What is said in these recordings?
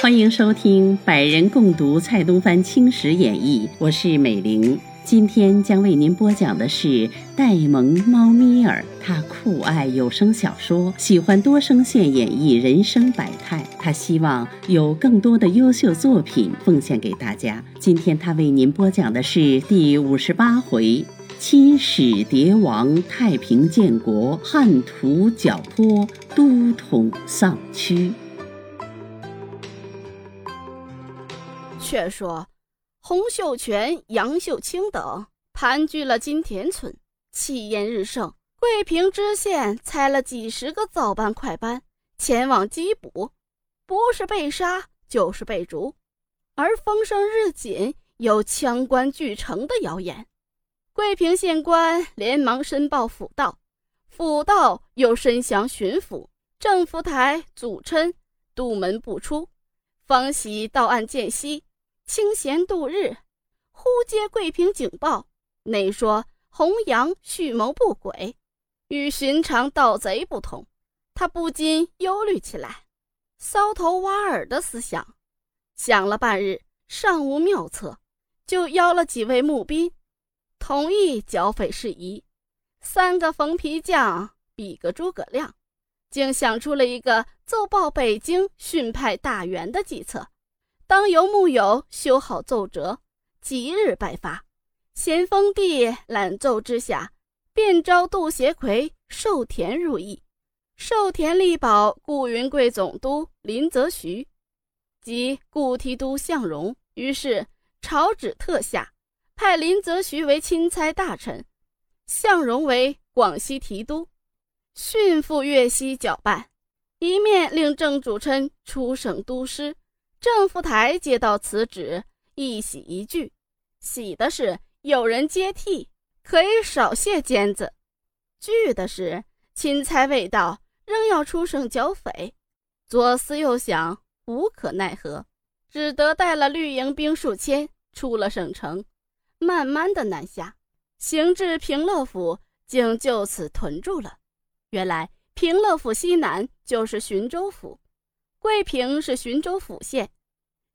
欢迎收听《百人共读蔡东藩青史演义》，我是美玲。今天将为您播讲的是戴蒙猫咪儿。他酷爱有声小说，喜欢多声线演绎人生百态。他希望有更多的优秀作品奉献给大家。今天他为您播讲的是第五十八回：七史迭亡，太平建国，汉图剿脱，都统丧躯。却说，洪秀全、杨秀清等盘踞了金田村，气焰日盛。桂平知县差了几十个早班、快班前往缉捕，不是被杀就是被逐。而风声日紧，有枪官聚城的谣言。桂平县官连忙申报府道，府道又申降巡抚，正福台祖琛杜门不出，方喜到案见悉。清闲度日，忽接桂平警报，内说洪阳蓄谋不轨，与寻常盗贼不同。他不禁忧虑起来，搔头挖耳的思想，想了半日，尚无妙策，就邀了几位募兵，同意剿匪事宜。三个缝皮匠比个诸葛亮，竟想出了一个奏报北京训派大员的计策。当由木友修好奏折，即日拜发。咸丰帝览奏之下，便召杜协奎、寿田入议。寿田力保顾云贵总督林则徐及顾提督向荣，于是朝旨特下，派林则徐为钦差大臣，向荣为广西提督，训赴粤西搅拌。一面令郑主琛出省督师。郑福台接到此旨，一喜一惧。喜的是有人接替，可以少卸尖子；惧的是钦差未到，仍要出省剿匪。左思右想，无可奈何，只得带了绿营兵数千，出了省城，慢慢的南下，行至平乐府，竟就此屯住了。原来平乐府西南就是浔州府。桂平是浔州府县，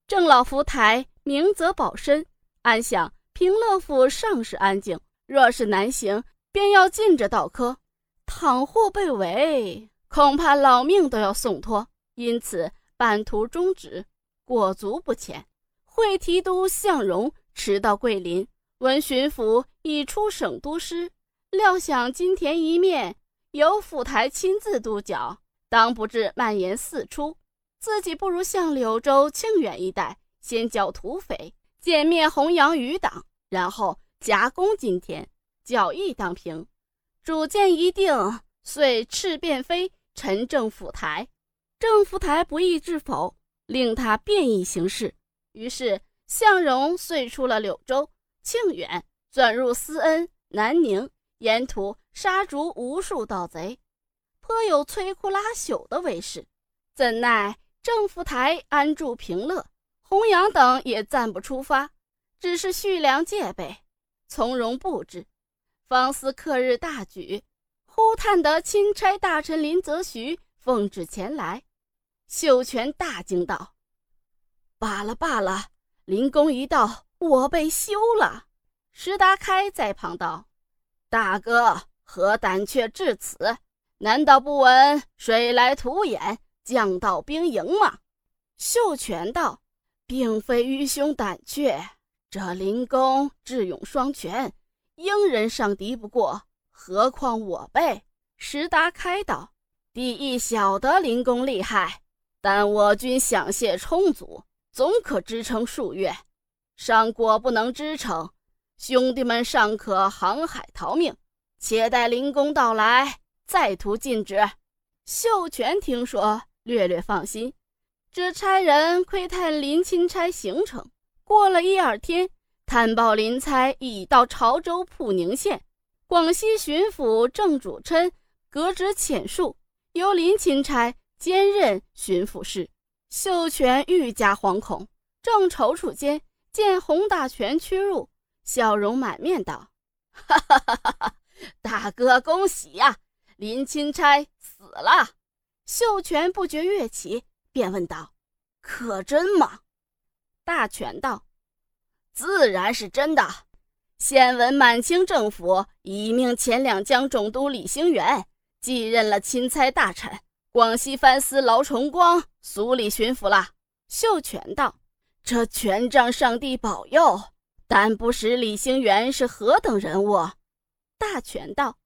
郑老福台明则保身，安想平乐府尚是安静，若是南行，便要近着倒科，倘或被围，恐怕老命都要送托。因此半途终止，裹足不前。会提督向荣迟到桂林，闻巡抚已出省都师，料想金田一面由府台亲自督剿，当不至蔓延四出。自己不如向柳州、庆远一带先剿土匪，歼灭洪阳余党，然后夹攻金田，剿义当平。主见一定，遂敕便飞陈政府台。政府台不义置否，令他变异行事。于是向荣遂出了柳州、庆远，转入思恩、南宁，沿途杀逐无数盗贼，颇有摧枯拉朽的威势。怎奈？郑福台安住平乐，洪阳等也暂不出发，只是蓄粮戒备，从容布置，方思克日大举。忽探得钦差大臣林则徐奉旨前来，秀全大惊道：“罢了罢了，林公一到，我被休了。”石达开在旁道：“大哥何胆怯至此？难道不闻水来土掩？”将到兵营吗？秀全道，并非愚兄胆怯，这林公智勇双全，英人尚敌不过，何况我辈？石达开道，弟亦晓得林公厉害，但我军饷械充足，总可支撑数月。尚果不能支撑，兄弟们尚可航海逃命，且待林公到来，再图禁止。秀全听说。略略放心，只差人窥探林钦差行程。过了一二天，探报林差已到潮州普宁县。广西巡抚郑主琛革职遣戍，由林钦差兼任巡抚事。秀全愈加惶恐，正踌躇间，见洪大全屈入，笑容满面道：“哈哈哈哈哈！大哥，恭喜呀！林钦差死了。秀全不觉跃起，便问道：“可真吗？”大权道：“自然是真的。现闻满清政府已命前两江总督李兴元继任了钦差大臣，广西藩司劳崇光署理巡抚了。”秀全道：“这全仗上帝保佑，但不识李兴元是何等人物。”大权道：“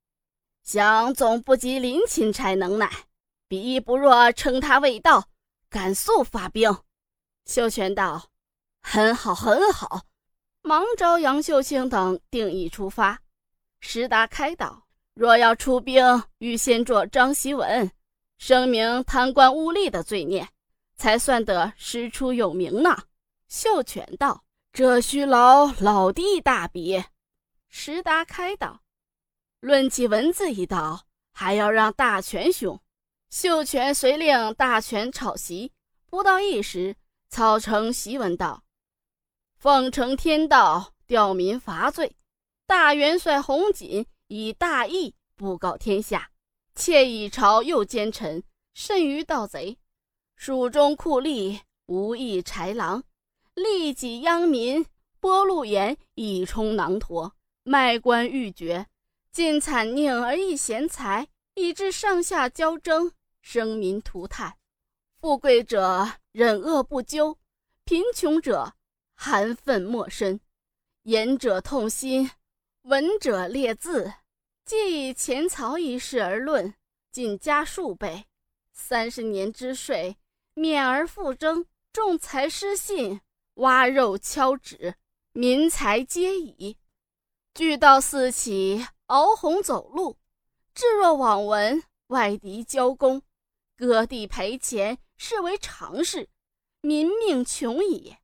想总不及林钦差能耐。”彼不若称他未到，赶速发兵。秀全道：“很好，很好。”忙召杨秀清等定义出发。石达开道：“若要出兵，预先做张锡文，声明贪官污吏的罪孽，才算得师出有名呢。”秀全道：“这需劳老弟大笔。”石达开道：“论起文字一道，还要让大权兄。”秀全遂令大权抄袭，不到一时，草成檄文道：“奉承天道，吊民伐罪。大元帅洪锦以大义布告天下，窃以朝右奸臣，甚于盗贼。蜀中酷吏无义豺狼，利己殃民，剥路盐以充囊橐，卖官鬻爵，尽惨佞而益贤才，以致上下交争。”生民涂炭，富贵者忍恶不究，贫穷者含愤莫伸。言者痛心，闻者列字。既以前曹一事而论，仅加数倍。三十年之税，免而复征。重财失信，挖肉敲纸，民财皆已。巨盗四起，敖红走路。置若罔闻，外敌交攻。割地赔钱视为常事，民命穷矣。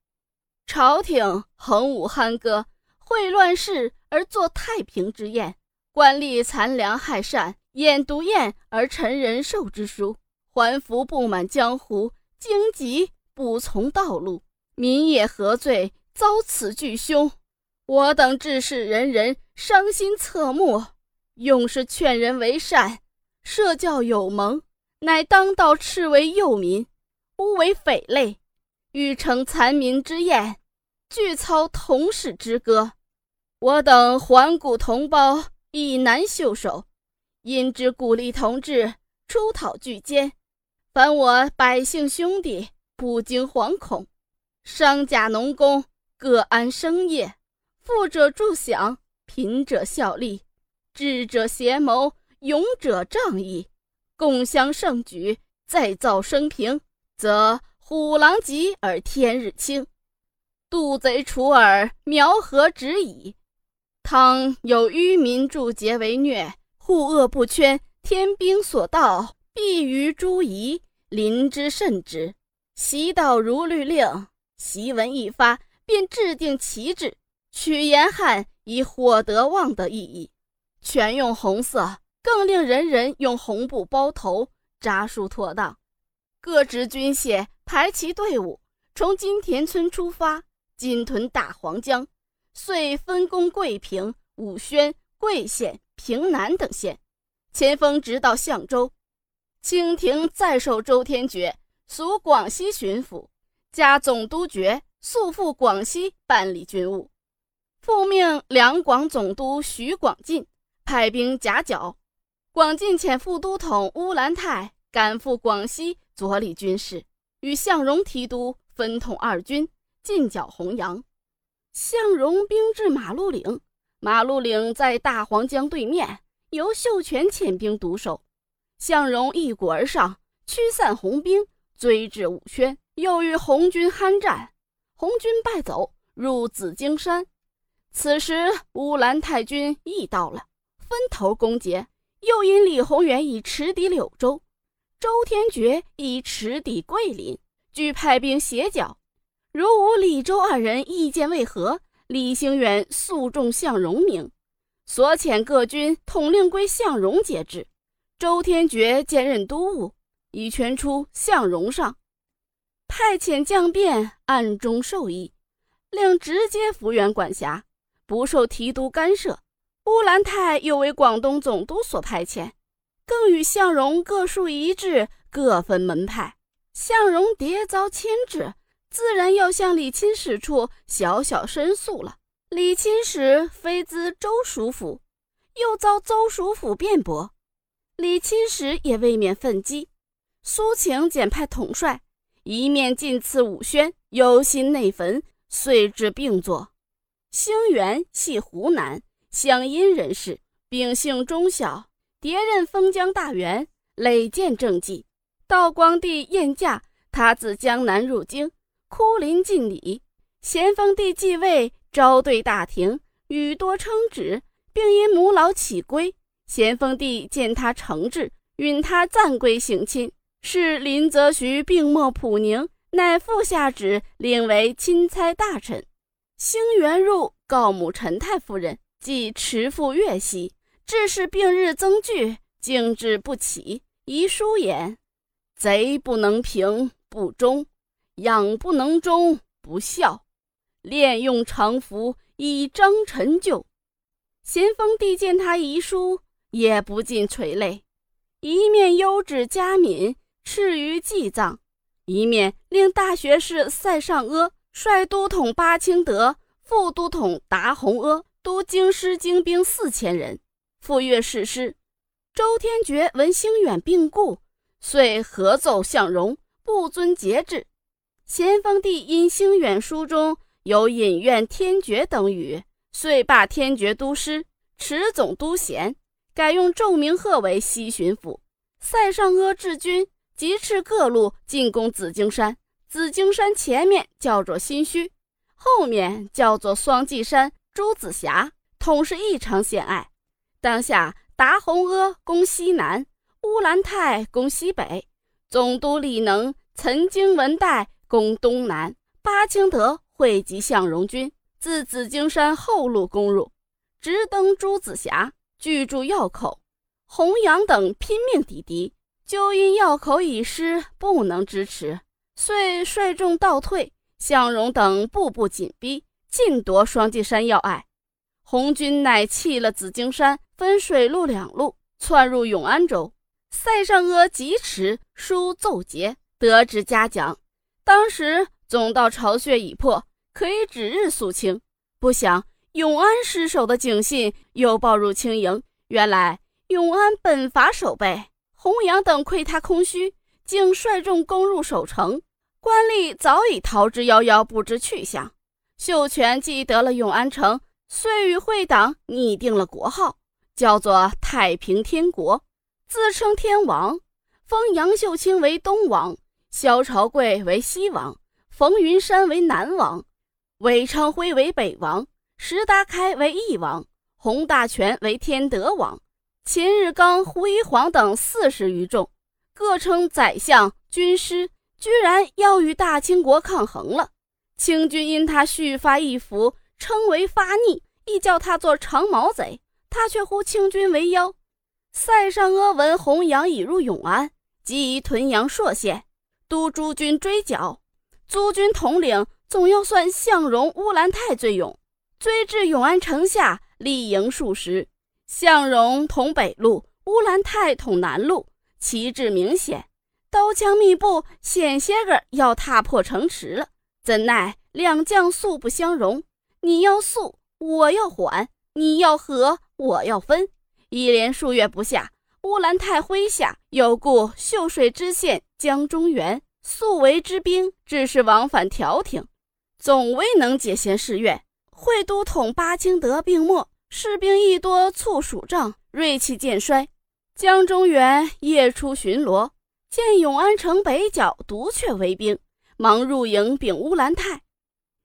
朝廷横武酣歌，会乱世而作太平之宴；官吏残粮害善，宴毒宴而陈人寿之书。还服布满江湖，荆棘不从道路，民也何罪？遭此巨凶，我等志士人人伤心侧目。用是劝人为善，社教有蒙。乃当道斥为幼民，诬为匪类，欲成残民之宴，俱操同室之歌。我等环古同胞以难袖手，因之鼓励同志出讨巨奸。凡我百姓兄弟不惊惶恐，商贾农工各安生业，富者助享，贫者效力，智者协谋，勇者仗义。共襄盛举，再造升平，则虎狼疾而天日清，杜贼除耳，苗禾止矣。倘有愚民助桀为虐，护恶不圈，天兵所到，必于诸夷，临之甚之。习道如律令，檄文一发，便制定旗帜，取严汉以获得望的意义，全用红色。更令人人用红布包头，扎束妥当。各执军械排齐队伍，从金田村出发，进屯大黄江，遂分攻桂平、武宣、桂县、平南等县，前锋直到象州。清廷再授周天爵属广西巡抚，加总督爵，速赴广西办理军务。复命两广总督徐广进派兵夹剿。广进遣副都统乌兰泰赶赴广西，佐理军事，与向荣提督分统二军，进剿洪阳。向荣兵至马路岭，马路岭在大黄江对面，由秀全遣兵独守。向荣一鼓而上，驱散红兵，追至武宣，又与红军酣战，红军败走，入紫荆山。此时乌兰泰军亦到了，分头攻劫。又因李宏元已持抵柳州，周天觉已持抵桂林，俱派兵协剿。如无李周二人意见未合，李兴远诉众向荣名，所遣各军统令归向荣节制。周天觉兼任都务，已权出向荣上，派遣将变暗中授意，令直接幅员管辖，不受提督干涉。乌兰泰又为广东总督所派遣，更与向荣各树一帜，各分门派。向荣迭遭牵制，自然要向李钦使处小小申诉了。李钦使非资州属府，又遭邹属府辩驳，李钦使也未免愤激，苏请简派统帅，一面进赐武宣，忧心内焚，遂至并作。兴元系湖南。乡阴人士，秉性忠孝，迭任封疆大员，累建政绩。道光帝宴驾，他自江南入京，哭临尽礼。咸丰帝继位，招对大廷，语多称旨，并因母老起归。咸丰帝见他诚挚，允他暂归省亲。是林则徐病没普宁，乃复下旨，令为钦差大臣。兴元入告母陈太夫人。即持父岳兮，致是病日增剧，静志不起。遗书言：贼不能平，不忠；养不能终，不孝。练用常服，以彰陈旧。咸丰帝见他遗书，也不禁垂泪，一面优旨嘉敏，赐于祭葬，一面令大学士塞尚阿率都统巴清德、副都统达洪阿。都京师精兵四千人，赴粤誓师。周天觉闻兴远病故，遂合奏向荣，不遵节制。咸丰帝因兴远书中有隐怨天爵等语，遂罢天爵都师，持总督衔，改用奏明鹤为西巡抚。塞上阿治军，即斥各路进攻紫荆山。紫荆山前面叫做新墟，后面叫做双髻山。朱子霞统是异常险隘。当下达洪阿攻西南，乌兰泰攻西北，总督李能、岑经文代攻东南，巴清德汇集向荣军，自紫荆山后路攻入，直登朱子峡，据住要口。洪扬等拼命抵敌，就因要口已失，不能支持，遂率众倒退。向荣等步步紧逼。尽夺双髻山要隘，红军乃弃了紫荆山，分水陆两路窜入永安州。塞上阿疾驰书奏捷，得知嘉奖。当时总道巢穴已破，可以指日肃清。不想永安失守的警信又报入清营，原来永安本乏守备，洪扬等窥他空虚，竟率众攻入守城。官吏早已逃之夭夭，不知去向。秀全既得了永安城，遂与会党拟定了国号，叫做太平天国，自称天王，封杨秀清为东王，萧朝贵为西王，冯云山为南王，韦昌辉为北王，石达开为翼王，洪大全为天德王，秦日刚、胡一晃等四十余众，各称宰相、军师，居然要与大清国抗衡了。清军因他蓄发一服，称为发逆，亦叫他做长毛贼。他却呼清军为妖。塞上阿闻洪扬已入永安，即以屯阳朔县，督诸军追剿。诸军统领总要算向荣、乌兰泰最勇，追至永安城下，立营数十。向荣统北路，乌兰泰统南路，旗帜明显，刀枪密布，险些个要踏破城池了。怎奈两将素不相容，你要速，我要缓；你要和，我要分。一连数月不下，乌兰泰麾下有故秀水知县江中原素为之兵，只是往返调停，总未能解闲事愿。会都统巴清德病没，士兵亦多促蜀帐，锐气渐衰。江中原夜出巡逻，见永安城北角独雀围兵。忙入营禀乌兰泰，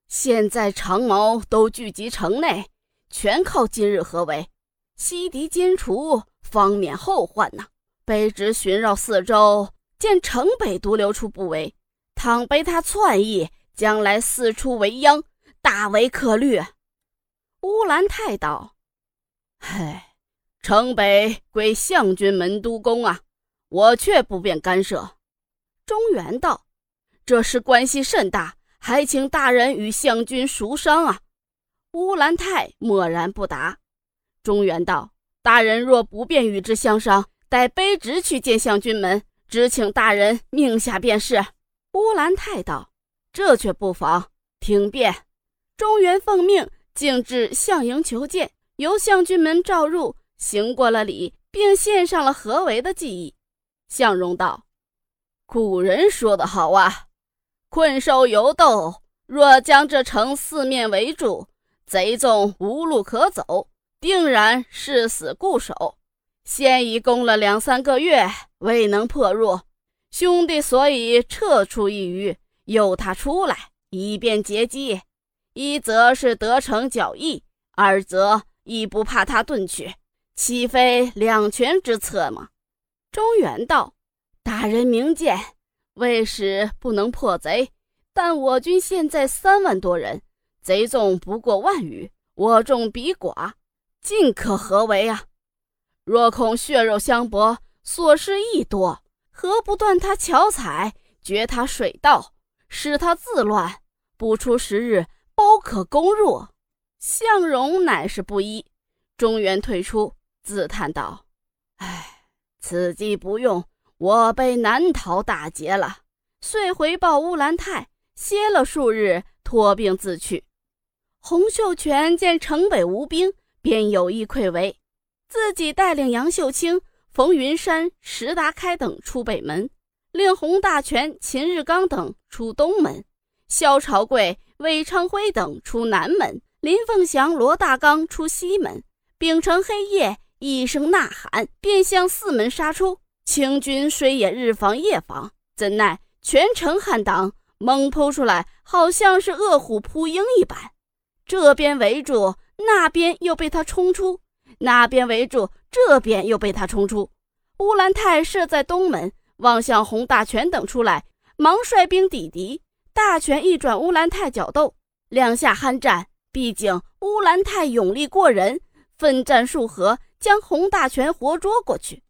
现在长矛都聚集城内，全靠今日合围，西敌歼除，方免后患呐。卑职巡绕四周，见城北独留出不围，倘被他篡意，将来四处为殃，大为可虑。乌兰泰道：“唉，城北归相军门都公啊，我却不便干涉。”中原道。这事关系甚大，还请大人与相军熟商啊！乌兰泰默然不答。中原道：“大人若不便与之相商，待卑职去见相君门，只请大人命下便是。”乌兰泰道：“这却不妨，听便。”中原奉命径至相营求见，由相君门召入，行过了礼，并献上了合围的技艺。相荣道：“古人说得好啊，困兽犹斗。若将这城四面围住，贼众无路可走，定然誓死固守。现已攻了两三个月，未能破入。兄弟所以撤出一隅，诱他出来，以便截击。”一则是得逞较易，二则亦不怕他遁去，岂非两全之策吗？中原道，大人明鉴，为使不能破贼，但我军现在三万多人，贼众不过万余，我众比寡，尽可何为啊！若恐血肉相搏，所失亦多，何不断他桥采，绝他水道，使他自乱，不出十日。包可攻入，向荣乃是不依。中原退出，自叹道：“唉，此计不用，我辈难逃大劫了。”遂回报乌兰泰，歇了数日，托病自去。洪秀全见城北无兵，便有意溃围，自己带领杨秀清、冯云山、石达开等出北门，令洪大全、秦日刚等出东门，萧朝贵。韦昌辉等出南门，林凤祥、罗大刚出西门。秉承黑夜一声呐喊，便向四门杀出。清军虽也日防夜防，怎奈全城汉党猛扑出来，好像是饿虎扑鹰一般。这边围住，那边又被他冲出；那边围住，这边又被他冲出。乌兰泰设在东门，望向洪大全等出来，忙率兵抵敌。大权一转，乌兰泰角斗，两下酣战。毕竟乌兰泰勇力过人，奋战数合，将洪大权活捉过去。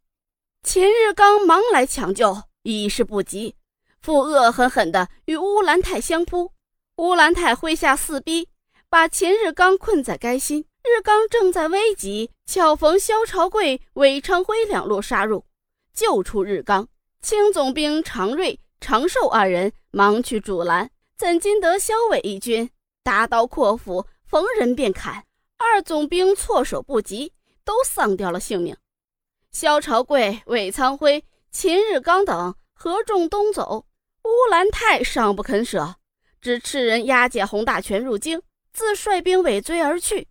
秦日刚忙来抢救，已是不及，复恶狠狠地与乌兰泰相扑。乌兰泰麾下四逼，把秦日刚困在该心。日刚正在危急，巧逢萧朝贵、韦昌辉两路杀入，救出日刚。清总兵常瑞。常寿二人忙去阻拦，怎经得萧伟一军大刀阔斧，逢人便砍。二总兵措手不及，都丧掉了性命。萧朝贵、韦昌辉、秦日刚等合众东走，乌兰泰尚不肯舍，只斥人押解洪大全入京，自率兵尾追而去。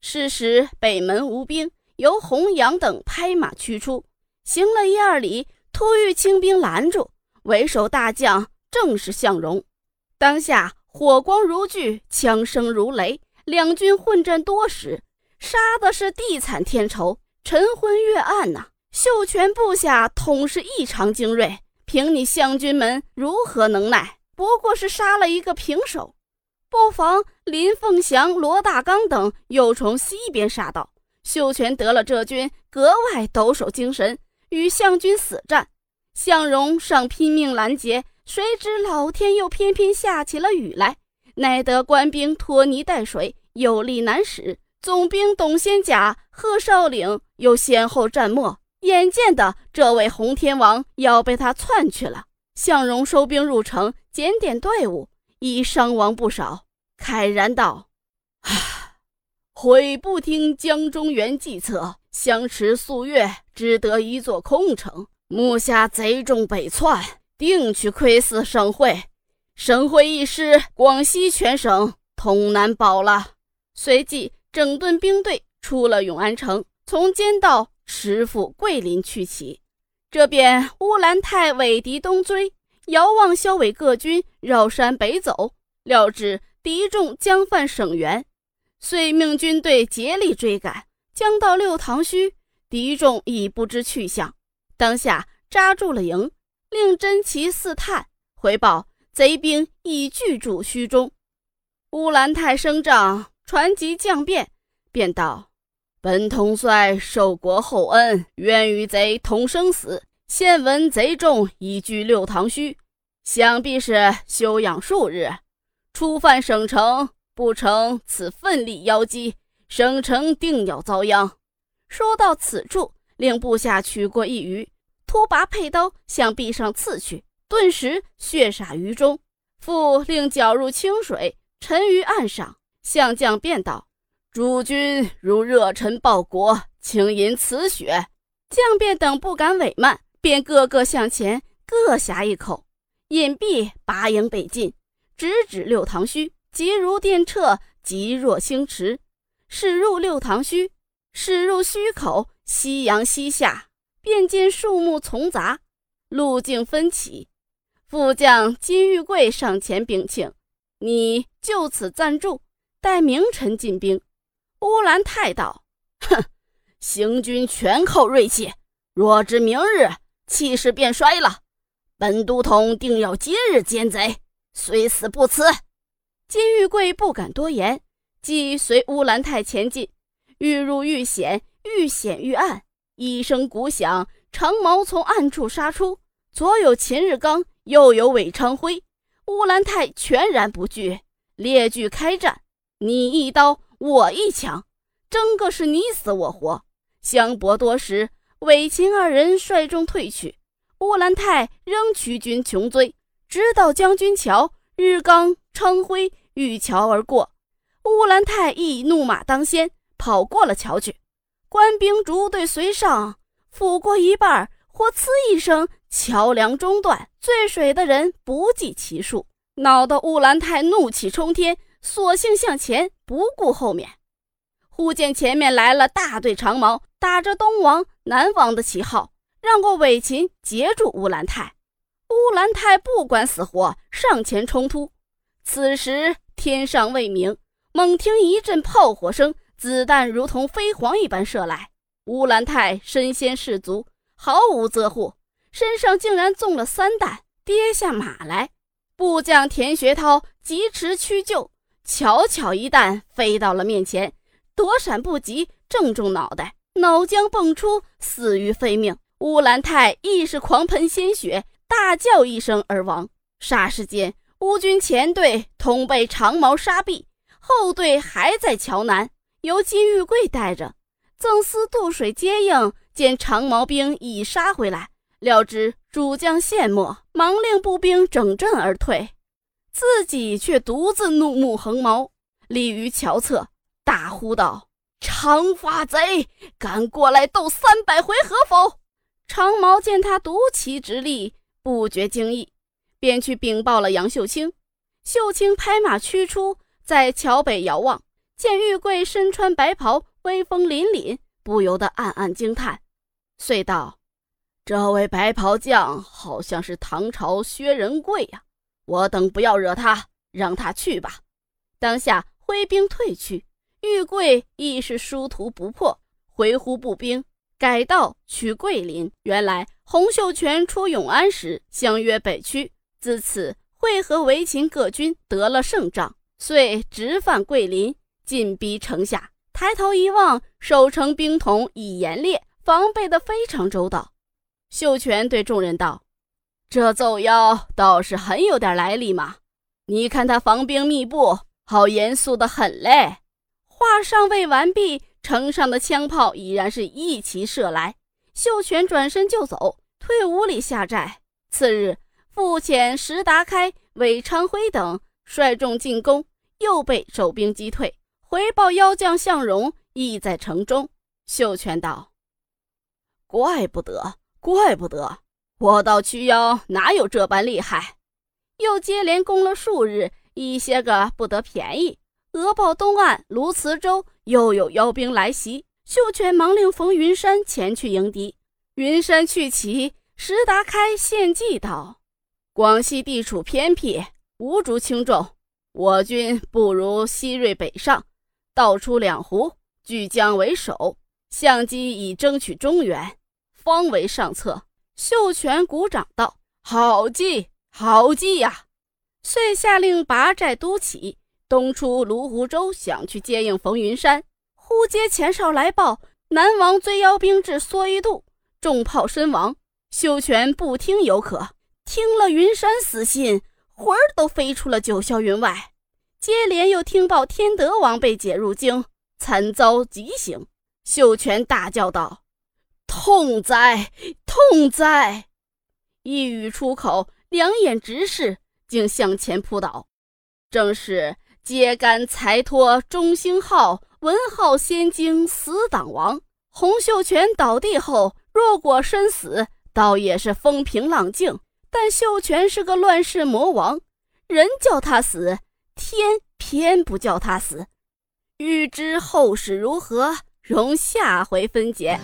是时北门无兵，由洪阳等拍马驱出，行了一二里，突遇清兵拦住。为首大将正是向荣，当下火光如炬，枪声如雷，两军混战多时，杀的是地惨天仇，晨昏月暗呐。秀全部下统是异常精锐，凭你湘军们如何能耐？不过是杀了一个平手。不妨林凤祥、罗大刚等又从西边杀到，秀全得了这军，格外抖擞精神，与项军死战。向荣尚拼命拦截，谁知老天又偏偏下起了雨来，奈得官兵拖泥带水，有力难使。总兵董先甲、贺绍领又先后战没，眼见的这位洪天王要被他窜去了。向荣收兵入城，检点队伍，已伤亡不少，慨然道：“，悔不听江中原计策，相持数月，只得一座空城。”目下贼众北窜，定去窥伺省会。省会一失，广西全省通难保了。随即整顿兵队，出了永安城，从监道持赴桂林去起。这边乌兰泰尾敌东追，遥望萧伟各军绕山北走，料知敌众将犯省垣，遂命军队竭力追赶。将到六塘墟，敌众已不知去向。当下扎住了营，令真奇四探回报，贼兵已聚驻墟中。乌兰泰升帐传集将变，便道：“本统帅受国厚恩，愿与贼同生死。现闻贼众已居六塘墟，想必是休养数日，初犯省城，不成此奋力邀击，省城定要遭殃。说到此处，令部下取过一鱼，突拔佩刀向壁上刺去，顿时血洒于中。复令搅入清水，沉于岸上。相将便道：“诸君如热忱报国，请饮此血。”将便等不敢违慢，便个个向前，各呷一口。饮毕，拔营北进，直指六堂虚，急如电掣，急若星驰。驶入六堂虚，驶入虚口，夕阳西下，便见树木丛杂，路径分歧。副将金玉贵上前禀请：“你就此暂住，待明晨进兵。”乌兰泰道：“哼，行军全靠锐气，若知明日气势便衰了。本都统定要今日歼贼，虽死不辞。”金玉贵不敢多言，即随乌兰泰前进。愈入愈险，愈险愈暗。一声鼓响，长矛从暗处杀出，左有秦日刚。右有韦昌辉、乌兰泰全然不惧，列具开战，你一刀我一枪，争个是你死我活。相搏多时，韦秦二人率众退去，乌兰泰仍驱军穷追，直到将军桥，日刚、昌辉遇桥而过，乌兰泰亦怒马当先，跑过了桥去。官兵逐队随上，抚过一半，或呲一声。桥梁中断，醉水的人不计其数，恼得乌兰泰怒气冲天，索性向前，不顾后面。忽见前面来了大队长矛，打着东王、南王的旗号，让过韦秦，截住乌兰泰。乌兰泰不管死活，上前冲突。此时天上未明，猛听一阵炮火声，子弹如同飞蝗一般射来。乌兰泰身先士卒，毫无遮护。身上竟然中了三弹，跌下马来。部将田学涛疾驰去救，巧巧一弹飞到了面前，躲闪不及，正中脑袋，脑浆迸出，死于非命。乌兰泰亦是狂喷鲜血，大叫一声而亡。霎时间，乌军前队同被长矛杀毙，后队还在桥南，由金玉贵带着。赠司渡水接应，见长矛兵已杀回来。料知主将陷没，忙令步兵整阵而退，自己却独自怒目横矛，立于桥侧，大呼道：“长发贼，敢过来斗三百回合否？”长毛见他独骑直立，不觉惊异，便去禀报了杨秀清。秀清拍马驱出，在桥北遥望，见玉贵身穿白袍，威风凛凛，不由得暗暗惊叹，遂道。这位白袍将好像是唐朝薛仁贵呀，我等不要惹他，让他去吧。当下挥兵退去，玉桂亦是殊途不破，回呼步兵改道取桂林。原来洪秀全出永安时相约北区，自此会合围秦各军，得了胜仗，遂直犯桂林，进逼城下。抬头一望，守城兵统已严列，防备得非常周到。秀全对众人道：“这奏妖倒是很有点来历嘛！你看他防兵密布，好严肃的很嘞。”话尚未完毕，城上的枪炮已然是一齐射来。秀全转身就走，退五里下寨。次日，复遣石达开、韦昌辉等率众进攻，又被守兵击退。回报妖将向荣亦在城中。秀全道：“怪不得。”怪不得我道曲妖哪有这般厉害，又接连攻了数日，一些个不得便宜。俄报东岸卢慈州又有妖兵来袭，秀全忙令冯云山前去迎敌。云山去骑，石达开献计道：“广西地处偏僻，无竹轻重，我军不如西锐北上，倒出两湖，据江为首，相机以争取中原。”方为上策，秀全鼓掌道：“好计，好计呀！”遂下令拔寨督起，东出泸湖州，想去接应冯云山。忽接前哨来报，南王追妖兵至蓑衣渡，中炮身亡。秀全不听有可，听了云山死信，魂儿都飞出了九霄云外。接连又听报天德王被解入京，惨遭极刑。秀全大叫道：“痛哉，痛哉！”一语出口，两眼直视，竟向前扑倒。正是揭竿才脱中兴号，文号仙经死党亡。洪秀全倒地后，若果身死，倒也是风平浪静。但秀全是个乱世魔王，人叫他死，天偏不叫他死。欲知后事如何，容下回分解。